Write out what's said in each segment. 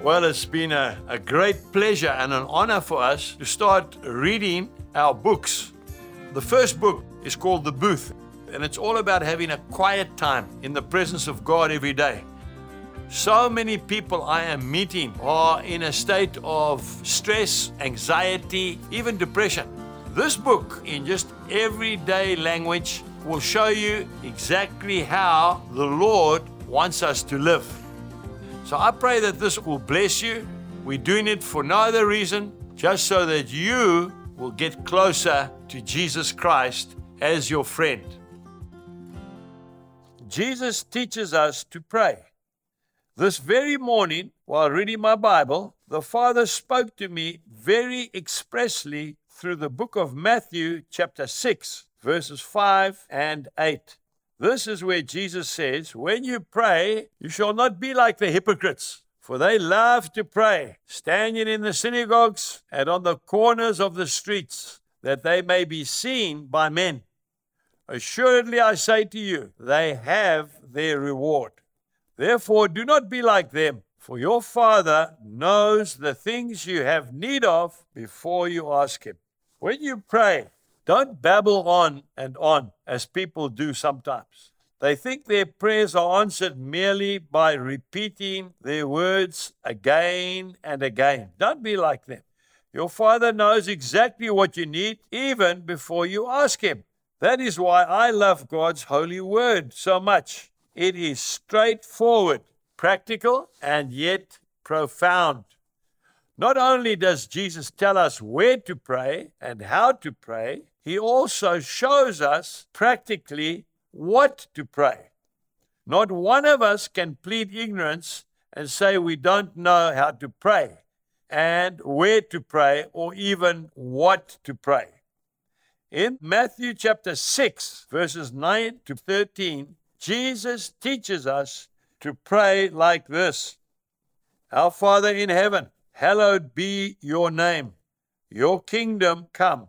Well, it's been a, a great pleasure and an honor for us to start reading our books. The first book is called The Booth, and it's all about having a quiet time in the presence of God every day. So many people I am meeting are in a state of stress, anxiety, even depression. This book, in just everyday language, will show you exactly how the Lord wants us to live. So I pray that this will bless you. We're doing it for no other reason, just so that you will get closer to Jesus Christ as your friend. Jesus teaches us to pray. This very morning, while reading my Bible, the Father spoke to me very expressly through the book of Matthew, chapter 6, verses 5 and 8. This is where Jesus says, When you pray, you shall not be like the hypocrites, for they love to pray, standing in the synagogues and on the corners of the streets, that they may be seen by men. Assuredly, I say to you, they have their reward. Therefore, do not be like them, for your Father knows the things you have need of before you ask Him. When you pray, don't babble on and on as people do sometimes. They think their prayers are answered merely by repeating their words again and again. Don't be like them. Your Father knows exactly what you need even before you ask Him. That is why I love God's holy word so much. It is straightforward, practical, and yet profound. Not only does Jesus tell us where to pray and how to pray, he also shows us practically what to pray. Not one of us can plead ignorance and say we don't know how to pray and where to pray or even what to pray. In Matthew chapter 6, verses 9 to 13, Jesus teaches us to pray like this Our Father in heaven, hallowed be your name. Your kingdom come.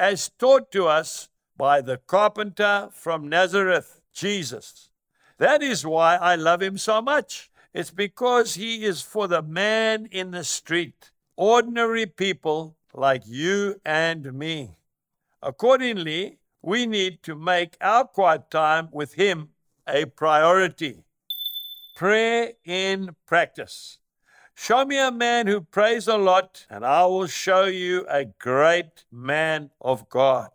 as taught to us by the carpenter from Nazareth, Jesus. That is why I love him so much. It's because he is for the man in the street, ordinary people like you and me. Accordingly, we need to make our quiet time with him a priority. Prayer in practice. Show me a man who prays a lot, and I will show you a great man of God.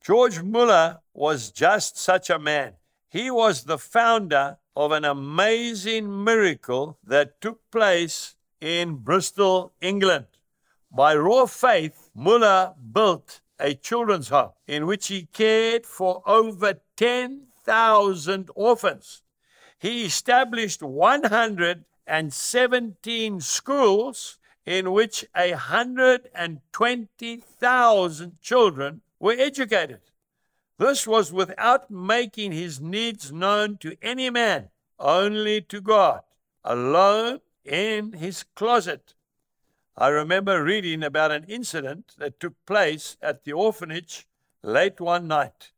George Muller was just such a man. He was the founder of an amazing miracle that took place in Bristol, England. By raw faith, Muller built a children's home in which he cared for over 10,000 orphans. He established 100 and 17 schools in which 120,000 children were educated. This was without making his needs known to any man, only to God, alone in his closet. I remember reading about an incident that took place at the orphanage late one night.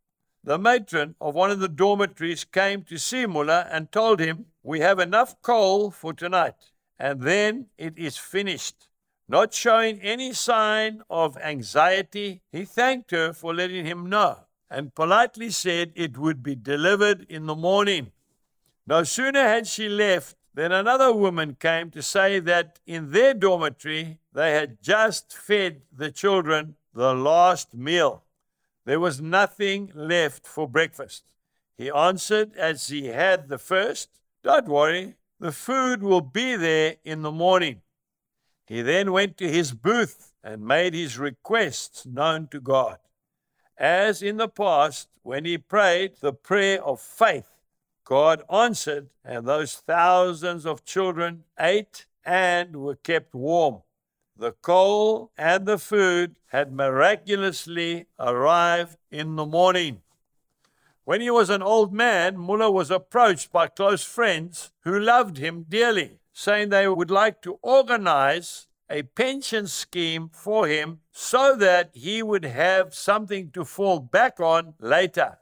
The matron of one of the dormitories came to see Muller and told him, We have enough coal for tonight, and then it is finished. Not showing any sign of anxiety, he thanked her for letting him know and politely said it would be delivered in the morning. No sooner had she left than another woman came to say that in their dormitory they had just fed the children the last meal. There was nothing left for breakfast. He answered as he had the first, Don't worry, the food will be there in the morning. He then went to his booth and made his requests known to God. As in the past, when he prayed the prayer of faith, God answered, and those thousands of children ate and were kept warm. The coal and the food had miraculously arrived in the morning. When he was an old man, Muller was approached by close friends who loved him dearly, saying they would like to organize a pension scheme for him so that he would have something to fall back on later.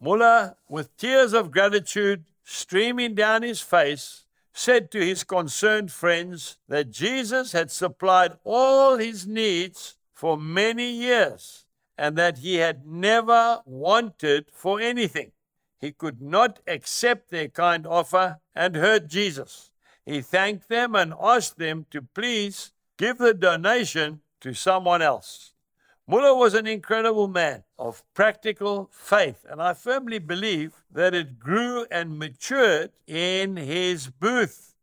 Muller, with tears of gratitude streaming down his face, said to his concerned friends that Jesus had supplied all his needs for many years and that he had never wanted for anything. He could not accept their kind offer and hurt Jesus. He thanked them and asked them to please give the donation to someone else. Muller was an incredible man of practical faith, and I firmly believe that it grew and matured in his booth.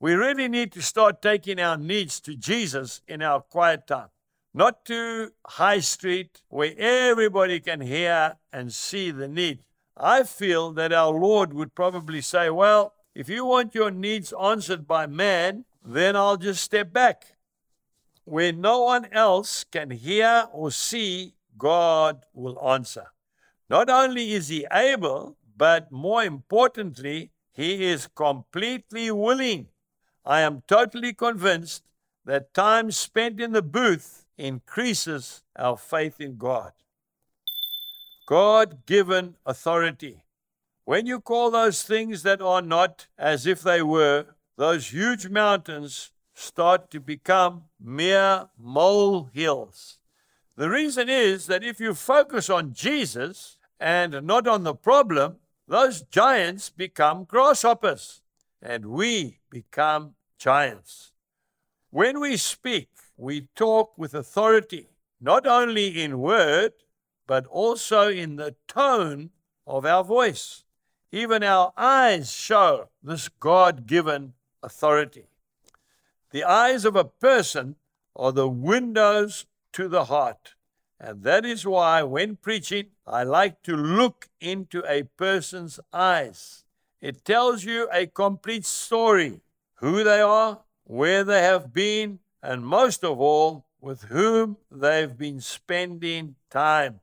We really need to start taking our needs to Jesus in our quiet time, not to High Street where everybody can hear and see the need. I feel that our Lord would probably say, Well, if you want your needs answered by man, then I'll just step back where no one else can hear or see, God will answer. Not only is He able, but more importantly, He is completely willing. I am totally convinced that time spent in the booth increases our faith in God. God given authority. When you call those things that are not as if they were, those huge mountains start to become mere molehills. The reason is that if you focus on Jesus and not on the problem, those giants become grasshoppers and we become giants. When we speak, we talk with authority, not only in word, but also in the tone of our voice. Even our eyes show this God given authority. The eyes of a person are the windows to the heart. And that is why, when preaching, I like to look into a person's eyes. It tells you a complete story who they are, where they have been, and most of all, with whom they've been spending time.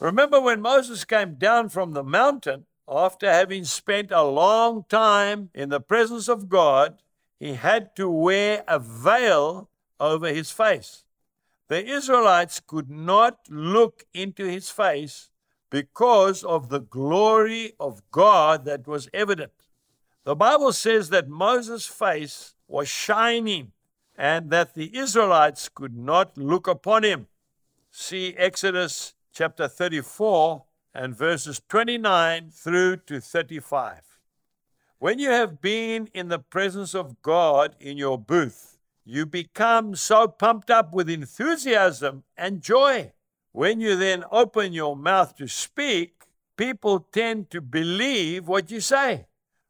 Remember when Moses came down from the mountain after having spent a long time in the presence of God? He had to wear a veil over his face. The Israelites could not look into his face because of the glory of God that was evident. The Bible says that Moses' face was shining and that the Israelites could not look upon him. See Exodus chapter 34 and verses 29 through to 35. When you have been in the presence of God in your booth, you become so pumped up with enthusiasm and joy. When you then open your mouth to speak, people tend to believe what you say.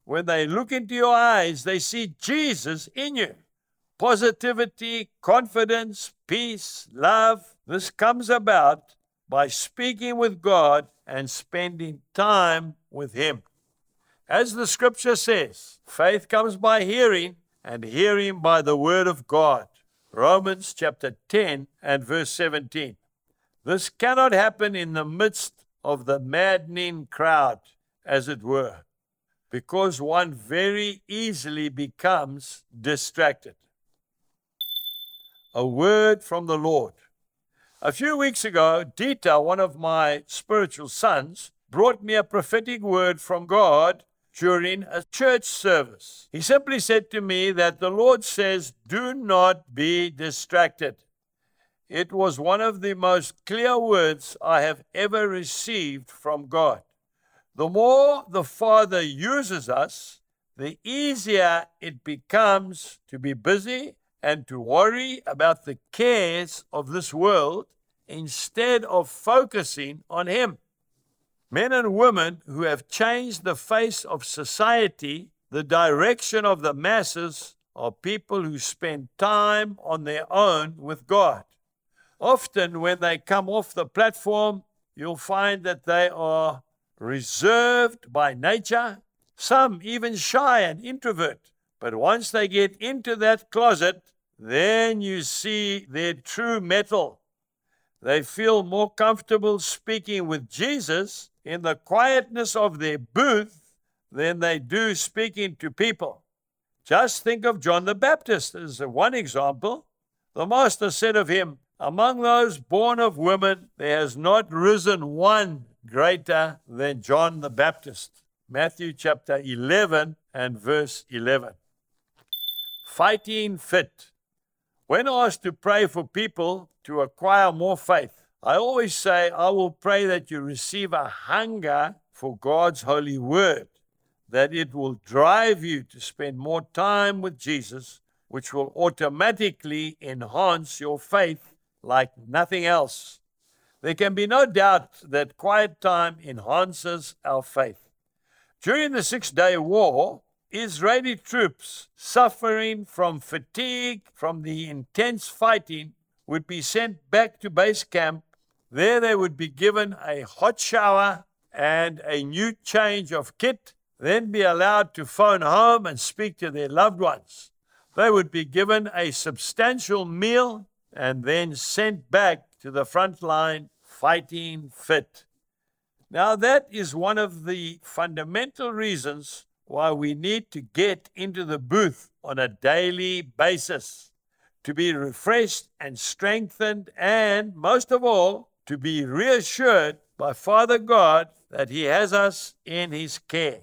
When they look into your eyes, they see Jesus in you. Positivity, confidence, peace, love. This comes about by speaking with God and spending time with Him. As the scripture says, faith comes by hearing, and hearing by the word of God. Romans chapter 10 and verse 17. This cannot happen in the midst of the maddening crowd, as it were, because one very easily becomes distracted. A word from the Lord. A few weeks ago, Dita, one of my spiritual sons, brought me a prophetic word from God during a church service. He simply said to me that the Lord says, Do not be distracted. It was one of the most clear words I have ever received from God. The more the Father uses us, the easier it becomes to be busy and to worry about the cares of this world instead of focusing on Him. Men and women who have changed the face of society, the direction of the masses, are people who spend time on their own with God. Often, when they come off the platform, you'll find that they are reserved by nature, some even shy and introvert. But once they get into that closet, then you see their true mettle. They feel more comfortable speaking with Jesus in the quietness of their booth than they do speaking to people. Just think of John the Baptist as one example. The Master said of him, Among those born of women, there has not risen one greater than John the Baptist. Matthew chapter 11 and verse 11. Fighting fit. When asked to pray for people to acquire more faith, I always say, I will pray that you receive a hunger for God's holy word, that it will drive you to spend more time with Jesus, which will automatically enhance your faith like nothing else. There can be no doubt that quiet time enhances our faith. During the Six Day War, Israeli troops suffering from fatigue from the intense fighting would be sent back to base camp. There they would be given a hot shower and a new change of kit, then be allowed to phone home and speak to their loved ones. They would be given a substantial meal and then sent back to the front line fighting fit. Now, that is one of the fundamental reasons why we need to get into the booth on a daily basis to be refreshed and strengthened, and most of all, to be reassured by Father God that He has us in His care.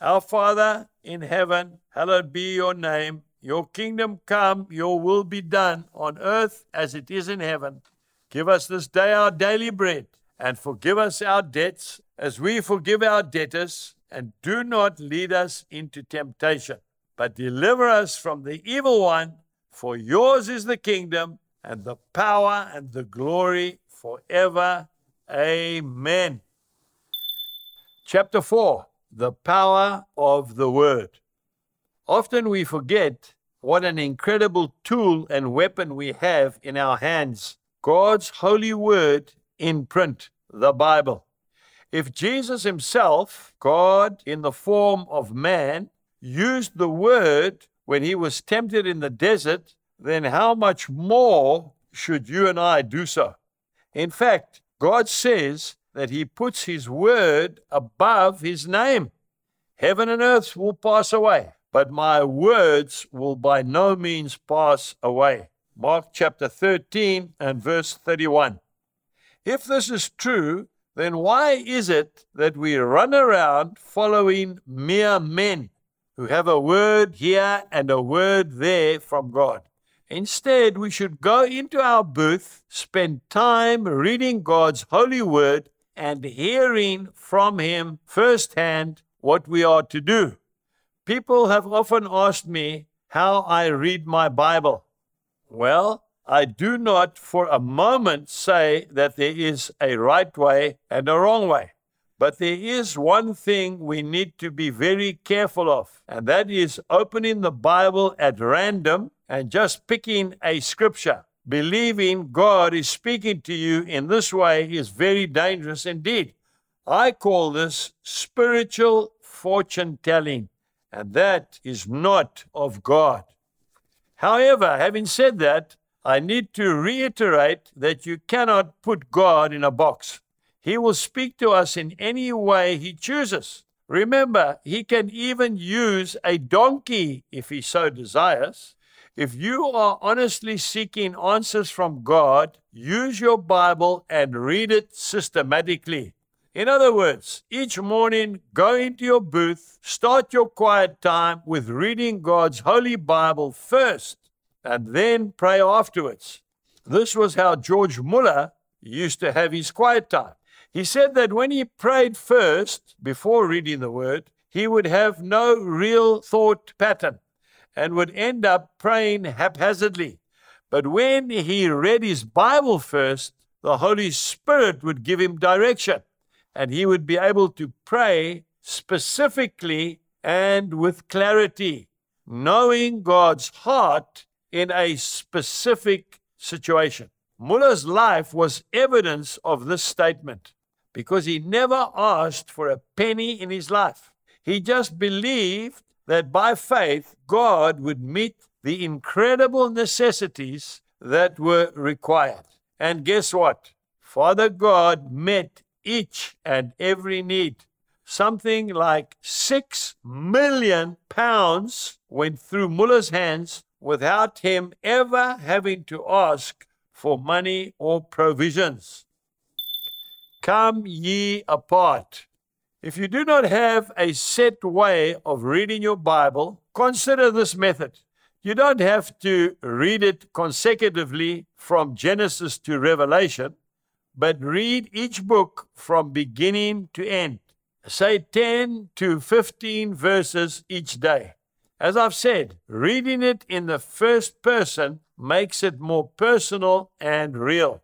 Our Father in heaven, hallowed be your name. Your kingdom come, your will be done on earth as it is in heaven. Give us this day our daily bread, and forgive us our debts as we forgive our debtors and do not lead us into temptation, but deliver us from the evil one. For yours is the kingdom and the power and the glory forever. Amen. Chapter 4 The Power of the Word. Often we forget what an incredible tool and weapon we have in our hands God's holy word in print, the Bible. If Jesus himself, God in the form of man, used the word when he was tempted in the desert, then how much more should you and I do so? In fact, God says that he puts his word above his name. Heaven and earth will pass away, but my words will by no means pass away. Mark chapter 13 and verse 31. If this is true, then why is it that we run around following mere men who have a word here and a word there from God? Instead, we should go into our booth, spend time reading God's holy word, and hearing from Him firsthand what we are to do. People have often asked me how I read my Bible. Well, I do not for a moment say that there is a right way and a wrong way. But there is one thing we need to be very careful of, and that is opening the Bible at random and just picking a scripture. Believing God is speaking to you in this way is very dangerous indeed. I call this spiritual fortune telling, and that is not of God. However, having said that, I need to reiterate that you cannot put God in a box. He will speak to us in any way He chooses. Remember, He can even use a donkey if He so desires. If you are honestly seeking answers from God, use your Bible and read it systematically. In other words, each morning go into your booth, start your quiet time with reading God's Holy Bible first and then pray afterwards. This was how George Muller used to have his quiet time. He said that when he prayed first, before reading the word, he would have no real thought pattern and would end up praying haphazardly. But when he read his Bible first, the Holy Spirit would give him direction and he would be able to pray specifically and with clarity, knowing God's heart in a specific situation. Muller's life was evidence of this statement because he never asked for a penny in his life. He just believed that by faith, God would meet the incredible necessities that were required. And guess what? Father God met each and every need. Something like six million pounds went through Muller's hands without him ever having to ask for money or provisions. Come ye apart. If you do not have a set way of reading your Bible, consider this method. You don't have to read it consecutively from Genesis to Revelation, but read each book from beginning to end. Say 10 to 15 verses each day. As I've said, reading it in the first person makes it more personal and real.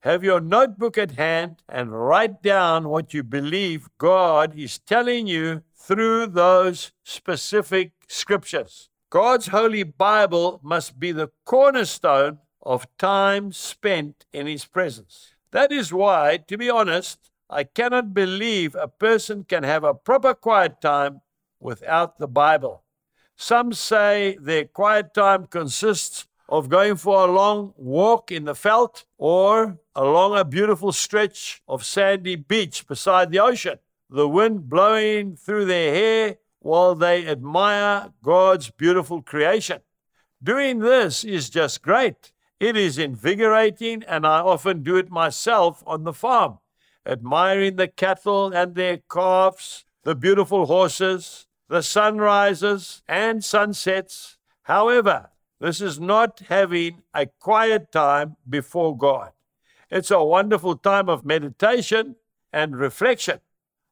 Have your notebook at hand and write down what you believe God is telling you through those specific scriptures. God's Holy Bible must be the cornerstone of time spent in His presence. That is why, to be honest, I cannot believe a person can have a proper quiet time without the Bible. Some say their quiet time consists of going for a long walk in the veld or along a beautiful stretch of sandy beach beside the ocean, the wind blowing through their hair while they admire God's beautiful creation. Doing this is just great. It is invigorating, and I often do it myself on the farm, admiring the cattle and their calves, the beautiful horses, the sunrises and sunsets. However, this is not having a quiet time before God. It's a wonderful time of meditation and reflection,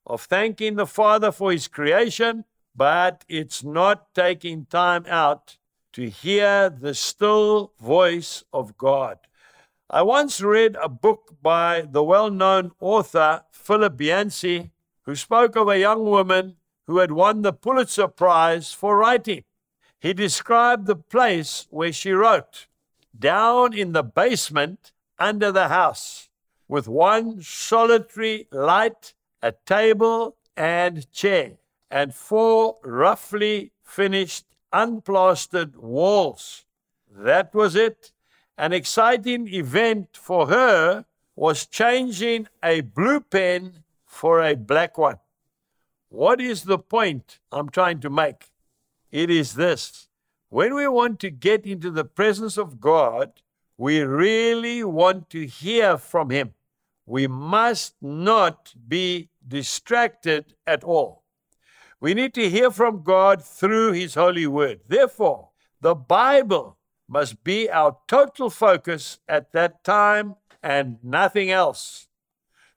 of thanking the Father for His creation but it's not taking time out to hear the still voice of God. I once read a book by the well known author Philip Yancey, who spoke of a young woman who had won the Pulitzer Prize for writing. He described the place where she wrote down in the basement under the house, with one solitary light, a table, and chair and four roughly finished unplastered walls. That was it. An exciting event for her was changing a blue pen for a black one. What is the point I'm trying to make? It is this. When we want to get into the presence of God, we really want to hear from Him. We must not be distracted at all. We need to hear from God through His holy word. Therefore, the Bible must be our total focus at that time and nothing else.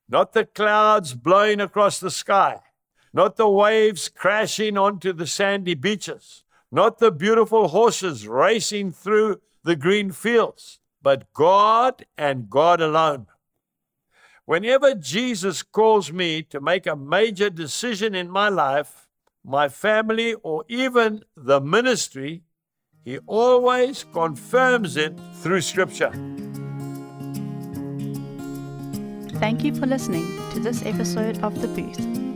Not the clouds blowing across the sky, not the waves crashing onto the sandy beaches, not the beautiful horses racing through the green fields, but God and God alone. Whenever Jesus calls me to make a major decision in my life, my family, or even the ministry, he always confirms it through Scripture. Thank you for listening to this episode of The Booth.